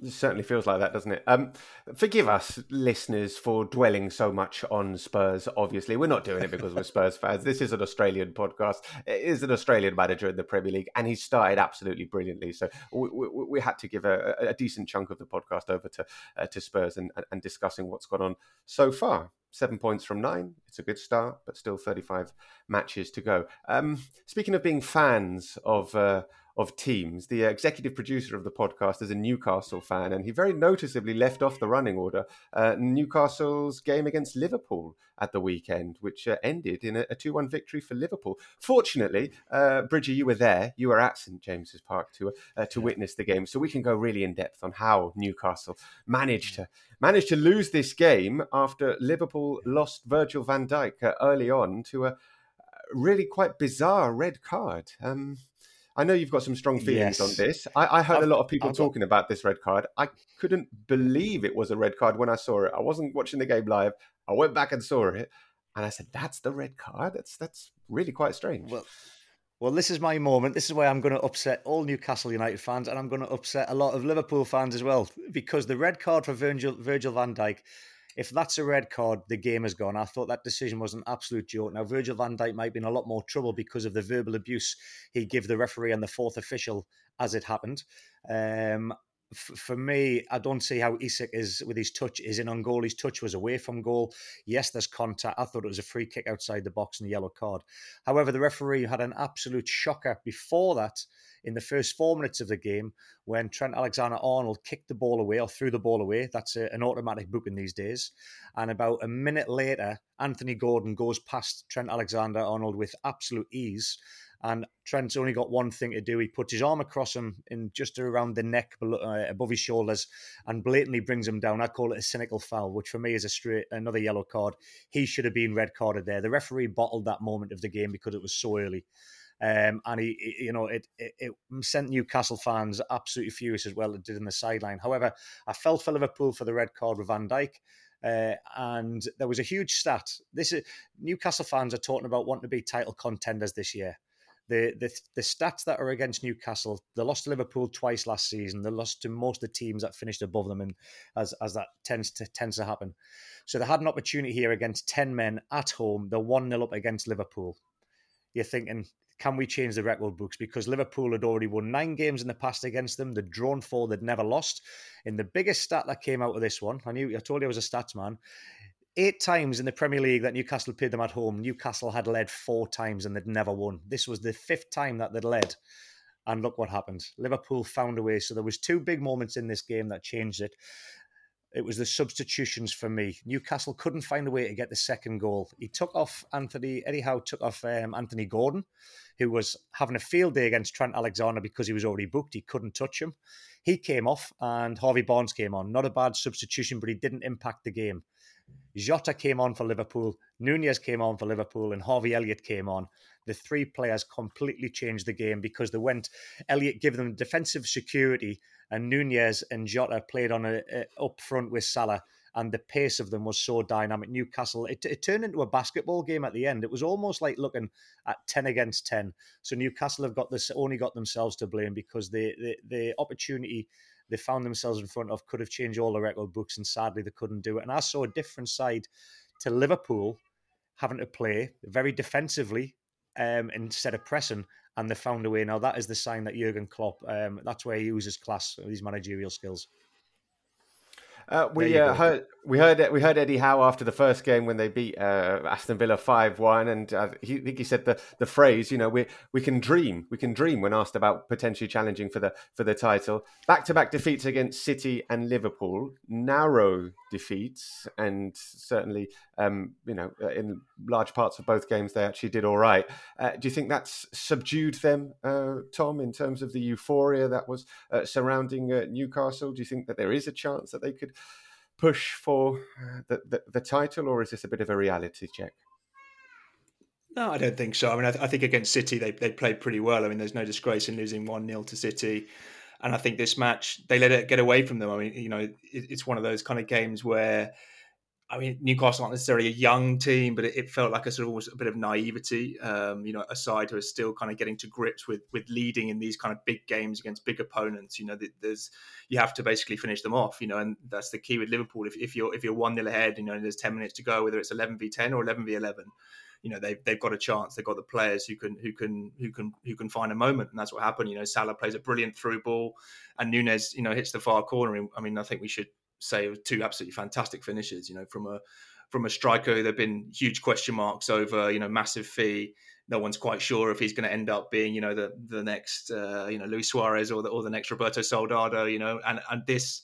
It certainly feels like that, doesn't it? Um, forgive us, listeners, for dwelling so much on Spurs. Obviously, we're not doing it because we're Spurs fans. This is an Australian podcast. It is an Australian manager in the Premier League, and he started absolutely brilliantly. So we, we, we had to give a, a, decent chunk of the podcast over to uh, to Spurs and, and discussing what's gone on so far. Seven points from nine. It's a good start, but still 35 matches to go. Um, speaking of being fans of. Uh, of teams. The executive producer of the podcast is a Newcastle fan, and he very noticeably left off the running order uh, Newcastle's game against Liverpool at the weekend, which uh, ended in a 2 1 victory for Liverpool. Fortunately, uh, Bridgie, you were there. You were at St James's Park to, uh, to witness the game, so we can go really in depth on how Newcastle managed to managed to lose this game after Liverpool lost Virgil van Dijk uh, early on to a really quite bizarre red card. Um, I know you've got some strong feelings yes. on this. I, I heard I've, a lot of people I've talking got... about this red card. I couldn't believe it was a red card when I saw it. I wasn't watching the game live. I went back and saw it, and I said, "That's the red card. That's that's really quite strange." Well, well, this is my moment. This is where I'm going to upset all Newcastle United fans, and I'm going to upset a lot of Liverpool fans as well, because the red card for Virgil, Virgil van Dijk if that's a red card, the game is gone. I thought that decision was an absolute joke. Now, Virgil van Dijk might be in a lot more trouble because of the verbal abuse he gave the referee and the fourth official as it happened. Um, for me, I don't see how Isak is with his touch is in on goal. His touch was away from goal. Yes, there's contact. I thought it was a free kick outside the box and a yellow card. However, the referee had an absolute shocker before that in the first four minutes of the game when Trent Alexander Arnold kicked the ball away or threw the ball away. That's a, an automatic booking these days. And about a minute later, Anthony Gordon goes past Trent Alexander Arnold with absolute ease. And Trent's only got one thing to do. He puts his arm across him in just around the neck, uh, above his shoulders, and blatantly brings him down. I call it a cynical foul, which for me is a straight another yellow card. He should have been red carded there. The referee bottled that moment of the game because it was so early. Um, and he, he, you know, it, it, it, sent Newcastle fans absolutely furious as well. It did in the sideline. However, I felt for Liverpool for the red card with Van Dijk. Uh, and there was a huge stat. This is Newcastle fans are talking about wanting to be title contenders this year. The, the the stats that are against Newcastle, they lost to Liverpool twice last season. They lost to most of the teams that finished above them, and as as that tends to tends to happen. So they had an opportunity here against ten men at home. They're one 0 up against Liverpool. You're thinking can we change the record books? Because Liverpool had already won nine games in the past against them. They'd drawn four, they'd never lost. In the biggest stat that came out of this one, I knew I told you I was a stats man. Eight times in the Premier League that Newcastle played them at home, Newcastle had led four times and they'd never won. This was the fifth time that they'd led. And look what happened. Liverpool found a way. So there was two big moments in this game that changed it it was the substitutions for me. Newcastle couldn't find a way to get the second goal. He took off Anthony, Howe took off um, Anthony Gordon, who was having a field day against Trent Alexander because he was already booked. He couldn't touch him. He came off and Harvey Barnes came on. Not a bad substitution, but he didn't impact the game. Jota came on for Liverpool, Nunez came on for Liverpool, and Harvey Elliott came on. The three players completely changed the game because they went. Elliott gave them defensive security and Nunez and Jota played on a, a, up front with Salah, and the pace of them was so dynamic. Newcastle, it, it, turned into a basketball game at the end. It was almost like looking at ten against ten. So Newcastle have got this only got themselves to blame because the the, the opportunity they found themselves in front of could have changed all the record books, and sadly they couldn't do it. And I saw a different side to Liverpool having to play very defensively um, instead of pressing and they found a way. Now that is the sign that Jurgen Klopp, um, that's where he uses class, his managerial skills. Uh, we uh, heard we heard we heard Eddie Howe after the first game when they beat uh, Aston Villa five one, and uh, he, I think he said the, the phrase, you know, we we can dream, we can dream when asked about potentially challenging for the for the title. Back to back defeats against City and Liverpool, narrow defeats, and certainly, um, you know, uh, in large parts of both games they actually did all right. Uh, do you think that's subdued them, Tom, in terms of the euphoria that was surrounding Newcastle? Do you think that there is a chance that they could push for uh, the, the, the title, or is this a bit of a reality check? No, I don't think so. I mean, I, th- I, think against City, they they played pretty well. I mean, there's no disgrace in losing one 0 to City, and I think this match they let it get away from them. I mean, you know, it, it's one of those kind of games where I mean, Newcastle aren't necessarily a young team, but it, it felt like a sort of almost a bit of naivety. Um, you know, a side who are still kind of getting to grips with with leading in these kind of big games against big opponents. You know, there's you have to basically finish them off. You know, and that's the key with Liverpool. If, if you're if you're one 0 ahead, you know, there's ten minutes to go, whether it's eleven v ten or eleven v eleven, you know they've they've got a chance. They've got the players who can who can who can who can find a moment, and that's what happened. You know, Salah plays a brilliant through ball, and Nunez, you know, hits the far corner. I mean, I think we should say two absolutely fantastic finishes. You know, from a from a striker, there've been huge question marks over. You know, massive fee. No one's quite sure if he's going to end up being, you know, the the next, uh, you know, Luis Suarez or the or the next Roberto Soldado. You know, and and this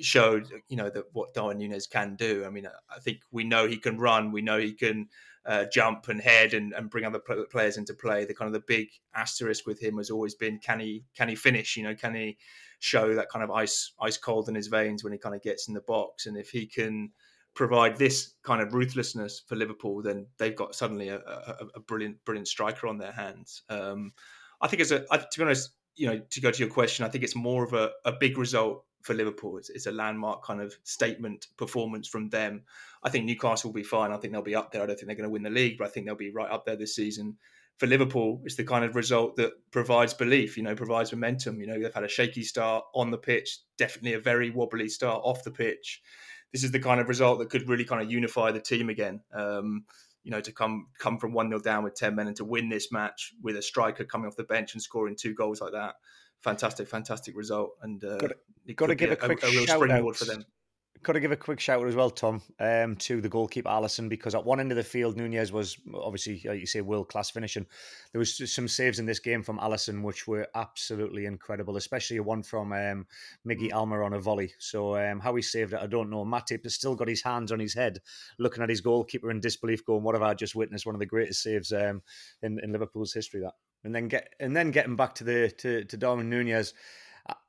showed, you know, that what Darwin Nunez can do. I mean, I think we know he can run. We know he can uh, jump and head and, and bring other players into play. The kind of the big asterisk with him has always been can he can he finish? You know, can he show that kind of ice ice cold in his veins when he kind of gets in the box. And if he can provide this kind of ruthlessness for Liverpool, then they've got suddenly a, a, a brilliant brilliant striker on their hands. Um, I think as a to be honest, you know, to go to your question, I think it's more of a, a big result for Liverpool. It's, it's, a landmark kind of statement performance from them. I think Newcastle will be fine. I think they'll be up there. I don't think they're going to win the league, but I think they'll be right up there this season for Liverpool, it's the kind of result that provides belief, you know, provides momentum. You know, they've had a shaky start on the pitch, definitely a very wobbly start off the pitch. This is the kind of result that could really kind of unify the team again. Um, you know, to come come from one 0 down with ten men and to win this match with a striker coming off the bench and scoring two goals like that, fantastic, fantastic result. And uh, got to, got to give a, a quick a, a real springboard out. for them got to give a quick shout out as well, Tom, um, to the goalkeeper Alisson because at one end of the field, Nunez was obviously, like you say, world class finishing. There was some saves in this game from Alisson which were absolutely incredible, especially a one from um, Miggy Almirón on a volley. So um, how he saved it, I don't know. Matip has still got his hands on his head, looking at his goalkeeper in disbelief, going, "What have I just witnessed? One of the greatest saves um, in, in Liverpool's history." That, and then get and then getting back to the to, to Darwin Nunez.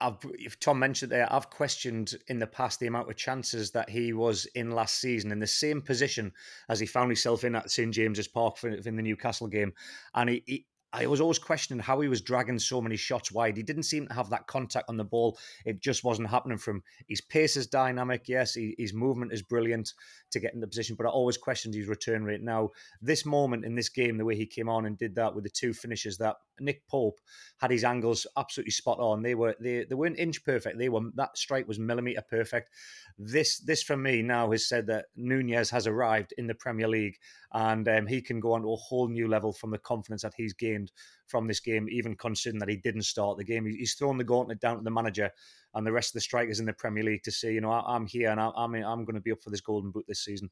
I've, if Tom mentioned there, I've questioned in the past the amount of chances that he was in last season in the same position as he found himself in at St James's Park in the Newcastle game, and he, he I was always questioning how he was dragging so many shots wide. He didn't seem to have that contact on the ball. It just wasn't happening from. His pace is dynamic, yes. He, his movement is brilliant to get in the position, but I always questioned his return rate. Now, this moment in this game, the way he came on and did that with the two finishes, that Nick Pope had his angles absolutely spot on. They were they, they weren't inch perfect. They were that strike was millimeter perfect. This this for me now has said that Nunez has arrived in the Premier League and um, he can go on to a whole new level from the confidence that he's gained from this game, even considering that he didn't start the game. He's thrown the gauntlet down to the manager and the rest of the strikers in the Premier League to say, you know, I'm here and I'm I'm going to be up for this golden boot this season.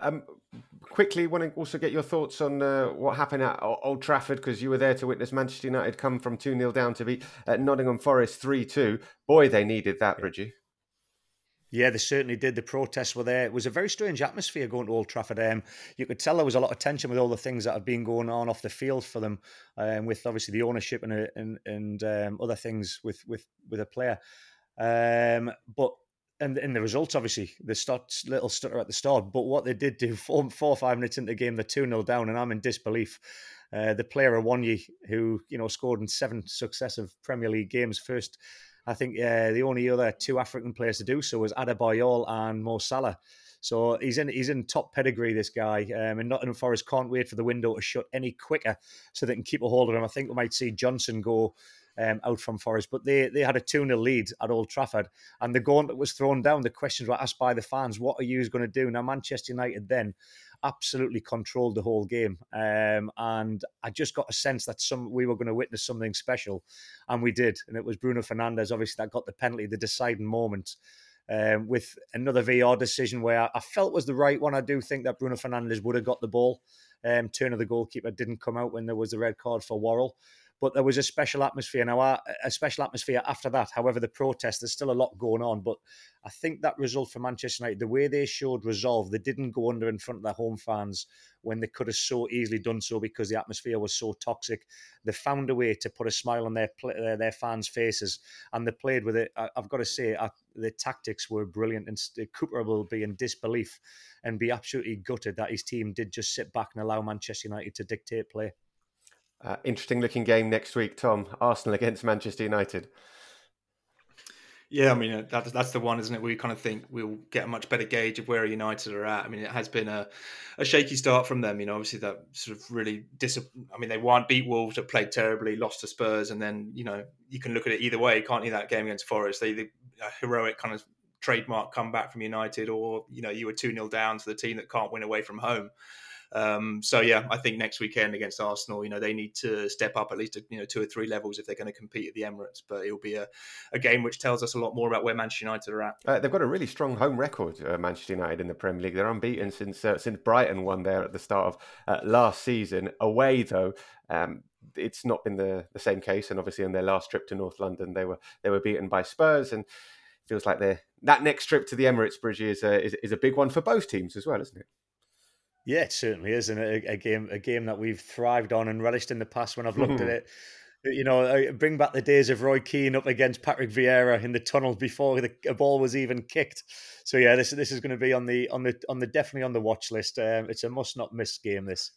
Um, quickly, want to also get your thoughts on uh, what happened at Old Trafford because you were there to witness Manchester United come from 2 0 down to beat uh, Nottingham Forest 3 2. Boy, they needed that, Bridgie. Yeah, they certainly did. The protests were there. It was a very strange atmosphere going to Old Trafford. Um, you could tell there was a lot of tension with all the things that have been going on off the field for them, um, with obviously the ownership and uh, and, and um, other things with with with a player. Um, but and in the results, obviously, the start, little stutter at the start. But what they did do, *laughs* four, four or five minutes into the game, they're 2 0 down, and I'm in disbelief. Uh, the player Awoniyi, who you know scored in seven successive Premier League games, first I think uh, the only other two African players to do so was Adebayor and Mo Salah. So he's in he's in top pedigree. This guy, um, and Nottingham Forest can't wait for the window to shut any quicker, so they can keep a hold of him. I think we might see Johnson go um, out from Forest, but they they had a 2 0 lead at Old Trafford, and the gauntlet was thrown down. The questions were asked by the fans: What are you going to do now? Manchester United then absolutely controlled the whole game. Um, and I just got a sense that some we were going to witness something special, and we did. And it was Bruno Fernandes, obviously, that got the penalty, the deciding moment. Um, with another VAR decision where I felt was the right one. I do think that Bruno Fernandes would have got the ball. Um, turn of the goalkeeper didn't come out when there was a red card for Worrall but there was a special atmosphere. Now, a special atmosphere after that. However, the protest, there's still a lot going on. But I think that result for Manchester United, the way they showed resolve, they didn't go under in front of their home fans when they could have so easily done so because the atmosphere was so toxic. They found a way to put a smile on their their, their fans' faces, and they played with it. I've got to say, the tactics were brilliant. And Cooper will be in disbelief and be absolutely gutted that his team did just sit back and allow Manchester United to dictate play. Uh, interesting looking game next week, Tom. Arsenal against Manchester United. Yeah, I mean uh, that's that's the one, isn't it? We kind of think we'll get a much better gauge of where United are at. I mean, it has been a, a shaky start from them. You know, obviously that sort of really dis. I mean, they won, beat Wolves, that played terribly, lost to Spurs, and then you know you can look at it either way, can't you? That game against Forest, they the heroic kind of trademark comeback from United, or you know you were two 0 down to the team that can't win away from home. Um, so yeah, I think next weekend against Arsenal, you know, they need to step up at least you know two or three levels if they're going to compete at the Emirates. But it'll be a, a game which tells us a lot more about where Manchester United are at. Uh, they've got a really strong home record, uh, Manchester United in the Premier League. They're unbeaten since uh, since Brighton won there at the start of uh, last season. Away though. Um, it's not been the, the same case, and obviously on their last trip to North London, they were they were beaten by Spurs, and feels like that next trip to the Emirates Bridge is a, is, is a big one for both teams as well, isn't it? Yeah, it certainly is, and a, a, game a game that we've thrived on and relished in the past. When I've looked at it, you know, bring back the days of Roy Keane up against Patrick Vieira in the tunnel before the ball was even kicked. So yeah, this this is going to be on the on the on the definitely on the watch list. Um, it's a must not miss game. This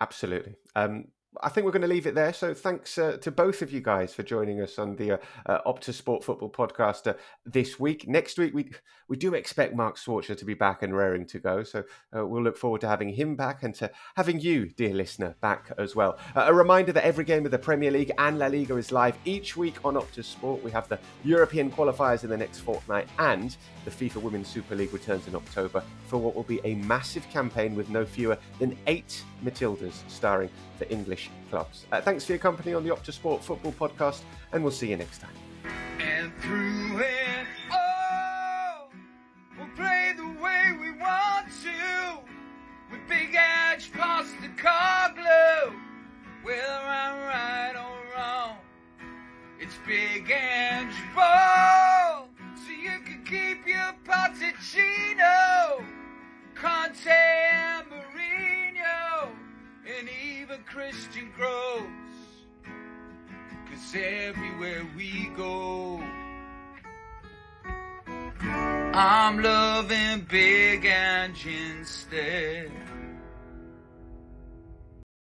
absolutely. Um, I think we're going to leave it there. So thanks uh, to both of you guys for joining us on the uh, uh, Optus Sport Football Podcast uh, this week. Next week, we we do expect Mark Schwarzer to be back and raring to go. So uh, we'll look forward to having him back and to having you, dear listener, back as well. Uh, a reminder that every game of the Premier League and La Liga is live each week on Optus Sport. We have the European qualifiers in the next fortnight and the FIFA Women's Super League returns in October for what will be a massive campaign with no fewer than eight Matildas starring for English Clubs. Uh, thanks for your company on the Optus Sport Football Podcast, and we'll see you next time. And through it all, we'll play the way we want to, with big edge past the car blue. Whether I'm right or wrong, it's big edge ball, so you can keep your Conte and Marie a Christian Gross. Cause everywhere we go, I'm loving big engine instead.